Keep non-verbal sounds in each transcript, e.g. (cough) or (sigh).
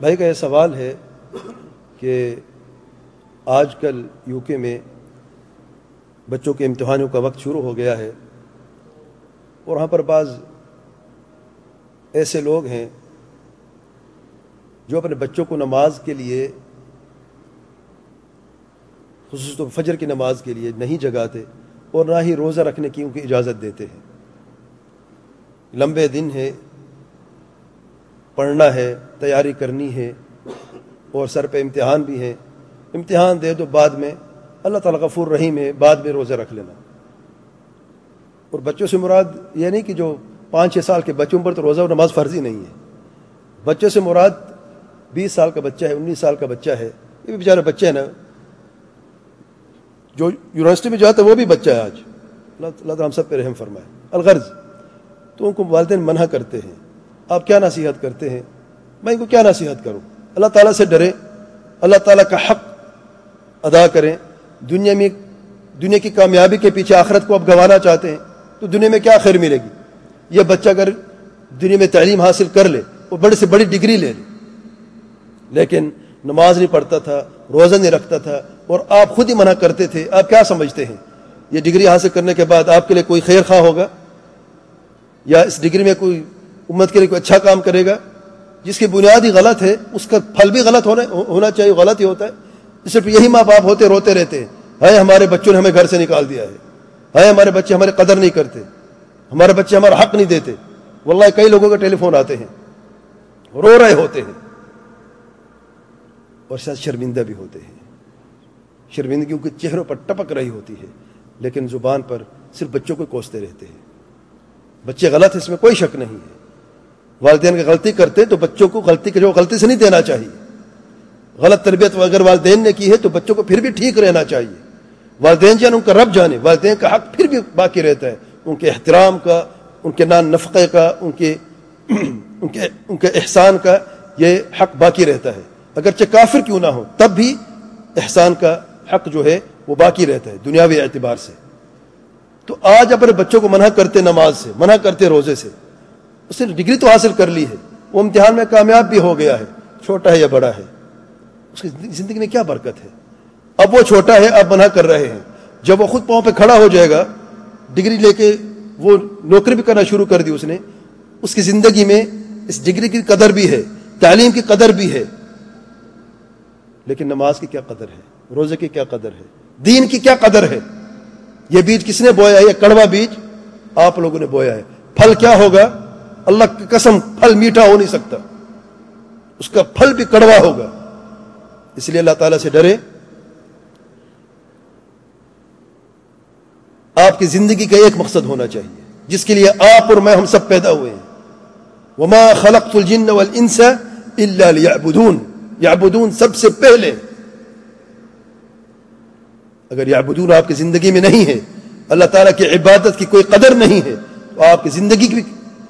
بھائی، کا یہ سوال ہے کہ آج کل یو کے میں بچوں کے امتحانوں کا وقت شروع ہو گیا ہے اور وہاں پر بعض ایسے لوگ ہیں جو اپنے بچوں کو نماز کے لیے خصوص فجر کی نماز کے لیے نہیں جگاتے اور نہ ہی روزہ رکھنے کی ان کی اجازت دیتے ہیں۔ لمبے دن ہے پڑھنا ہے، تیاری کرنی ہے اور سر پہ امتحان بھی ہے۔ امتحان دے دو بعد میں۔ اللہ تعالیٰ غفور رحیم ہے، بعد میں روزہ رکھ لینا۔ اور بچوں سے مراد یہ نہیں کہ جو پانچ چھ سال کے بچوں پر تو روزہ اور نماز فرضی نہیں ہے۔ بچوں سے مراد بیس سال کا بچہ ہے، انیس سال کا بچہ ہے۔ یہ بھی بیچارے بچے ہیں نا۔ جو یونیورسٹی میں جاتا ہے، وہ بھی بچہ ہے آج۔ اللہ تعالیٰ ہم سب پہ رحم فرمائے۔ الغرض تو ان کو والدین منع کرتے ہیں۔ آپ کیا نصیحت کرتے ہیں؟ میں ان کو کیا نصیحت کروں؟ اللہ تعالیٰ سے ڈرے، اللہ تعالیٰ کا حق ادا کریں۔ دنیا میں، دنیا کی کامیابی کے پیچھے آخرت کو اب گنوانا چاہتے ہیں، تو دنیا میں کیا خیر ملے گی؟ یہ بچہ اگر دنیا میں تعلیم حاصل کر لے، وہ بڑے سے بڑی ڈگری لے لے۔ لیکن نماز نہیں پڑھتا تھا، روزہ نہیں رکھتا تھا، اور آپ خود ہی منع کرتے تھے، آپ کیا سمجھتے ہیں؟ یہ ڈگری حاصل کرنے کے بعد آپ کے لیے کوئی خیر خواہ ہوگا؟ یا اس ڈگری میں کوئی امت کے لیے کوئی اچھا کام کرے گا، جس کی بنیاد ہی غلط ہے، اس کا پھل بھی غلط ہونا ہونا چاہیے، غلط ہی ہوتا ہے۔ صرف یہی ماں باپ ہوتے، روتے رہتے ہیں۔ ہے ہمارے بچوں نے ہمیں گھر سے نکال دیا ہے۔ ہے ہمارے بچے ہمارے قدر نہیں کرتے۔ ہمارے بچے ہمارا حق نہیں دیتے۔ واللہ، کئی لوگوں کے ٹیلی فون آتے ہیں، رو رہے ہوتے ہیں۔ اور شاید شرمندہ بھی ہوتے ہیں۔ شرمندگی ان کے چہروں پر ٹپک رہی ہوتی ہے، لیکن زبان پر صرف بچوں کو کوستے رہتے ہیں۔ بچے غلط ہیں، اس میں کوئی شک نہیں ہے۔ والدین کی غلطی کرتے تو بچوں کو غلطی کے جو غلطی سے نہیں دینا چاہیے۔ غلط تربیت اگر والدین نے کی ہے تو بچوں کو پھر بھی ٹھیک رہنا چاہیے۔ والدین جانے، ان کا رب جانے۔ والدین کا حق پھر بھی باقی رہتا ہے۔ ان کے احترام کا، ان کے نان نفقے کا، ان کے (clears throat) ان کے ان کے احسان کا یہ حق باقی رہتا ہے۔ اگرچہ کافر کیوں نہ ہو، تب بھی احسان کا حق جو ہے وہ باقی رہتا ہے دنیاوی اعتبار سے۔ تو آج اپنے بچوں کو منع کرتے نماز سے، منع کرتے روزے سے اس نے ڈگری تو حاصل کر لی ہے، وہ امتحان میں کامیاب بھی ہو گیا ہے، چھوٹا ہے یا بڑا ہے، اس کی زندگی میں کیا برکت ہے؟ اب وہ چھوٹا ہے، اب منع کر رہے ہیں۔ جب وہ خود پاؤں پہ کھڑا ہو جائے گا، ڈگری لے کے وہ نوکری بھی کرنا شروع کر دی اس نے، اس کی زندگی میں اس ڈگری کی قدر بھی ہے، تعلیم کی قدر بھی ہے۔ لیکن نماز کی کیا قدر ہے؟ روزے کی کیا قدر ہے؟ دین کی کیا قدر ہے؟ یہ بیج کس نے بویا ہے؟ یہ کڑوا بیج آپ لوگوں نے بویا ہے۔ پھل کیا ہوگا؟ اللہ کی قسم پھل میٹھا ہو نہیں سکتا۔ اس کا پھل بھی کڑوا ہوگا۔ اس لیے اللہ تعالی سے ڈرے۔ آپ کی زندگی کا ایک مقصد ہونا چاہیے۔ جس کے لیے آپ اور میں ہم سب پیدا ہوئے ہیں۔ وما خلقت الجن والانس الا ليعبدون۔ یعبدون سب سے پہلے۔ اگر یعبدون آپ کی زندگی میں نہیں ہے اللہ تعالیٰ کی عبادت کی کوئی قدر نہیں ہے، تو آپ کی زندگی کی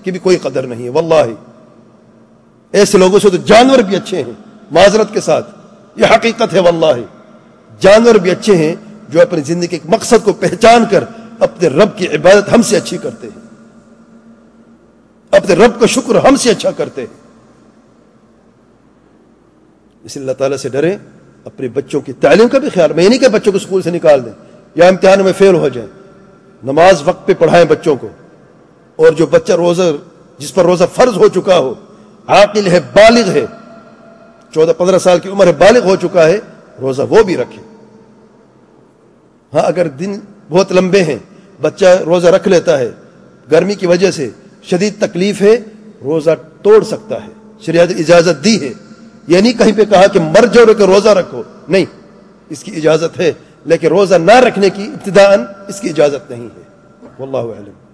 کی بھی کوئی قدر نہیں ہے، واللہ۔ ایسے لوگوں سے تو جانور بھی اچھے ہیں، معذرت کے ساتھ۔ یہ حقیقت ہے، واللہ۔ جانور بھی اچھے ہیں جو اپنی زندگی کے مقصد کو پہچان کر اپنے رب کی عبادت ہم سے اچھی کرتے ہیں۔ اپنے رب کا شکر ہم سے اچھا کرتے ہیں۔ اس لیے اللہ تعالیٰ سے ڈرے اپنے بچوں کی تعلیم کا بھی خیال، میں یہ نہیں کہ بچوں کو اسکول سے نکال دیں، یا امتحان میں فیل ہو جائیں۔ نماز وقت پہ پڑھائیں بچوں کو۔ اور جو بچہ روزہ جس پر روزہ فرض ہو چکا ہو، عاقل ہے، بالغ ہے، چودہ پندرہ سال کی عمر ہے، بالغ ہو چکا ہے، روزہ وہ بھی رکھے۔ ہاں اگر دن بہت لمبے ہیں، بچہ روزہ رکھ لیتا ہے، گرمی کی وجہ سے شدید تکلیف ہے، روزہ توڑ سکتا ہے، شریعت اجازت دی ہے۔ یہ نہیں کہیں پہ کہا کہ مر جاؤ کہ روزہ رکھو، نہیں، اس کی اجازت ہے، لیکن روزہ نہ رکھنے کی ابتدان اس کی اجازت نہیں ہے۔ واللہ علم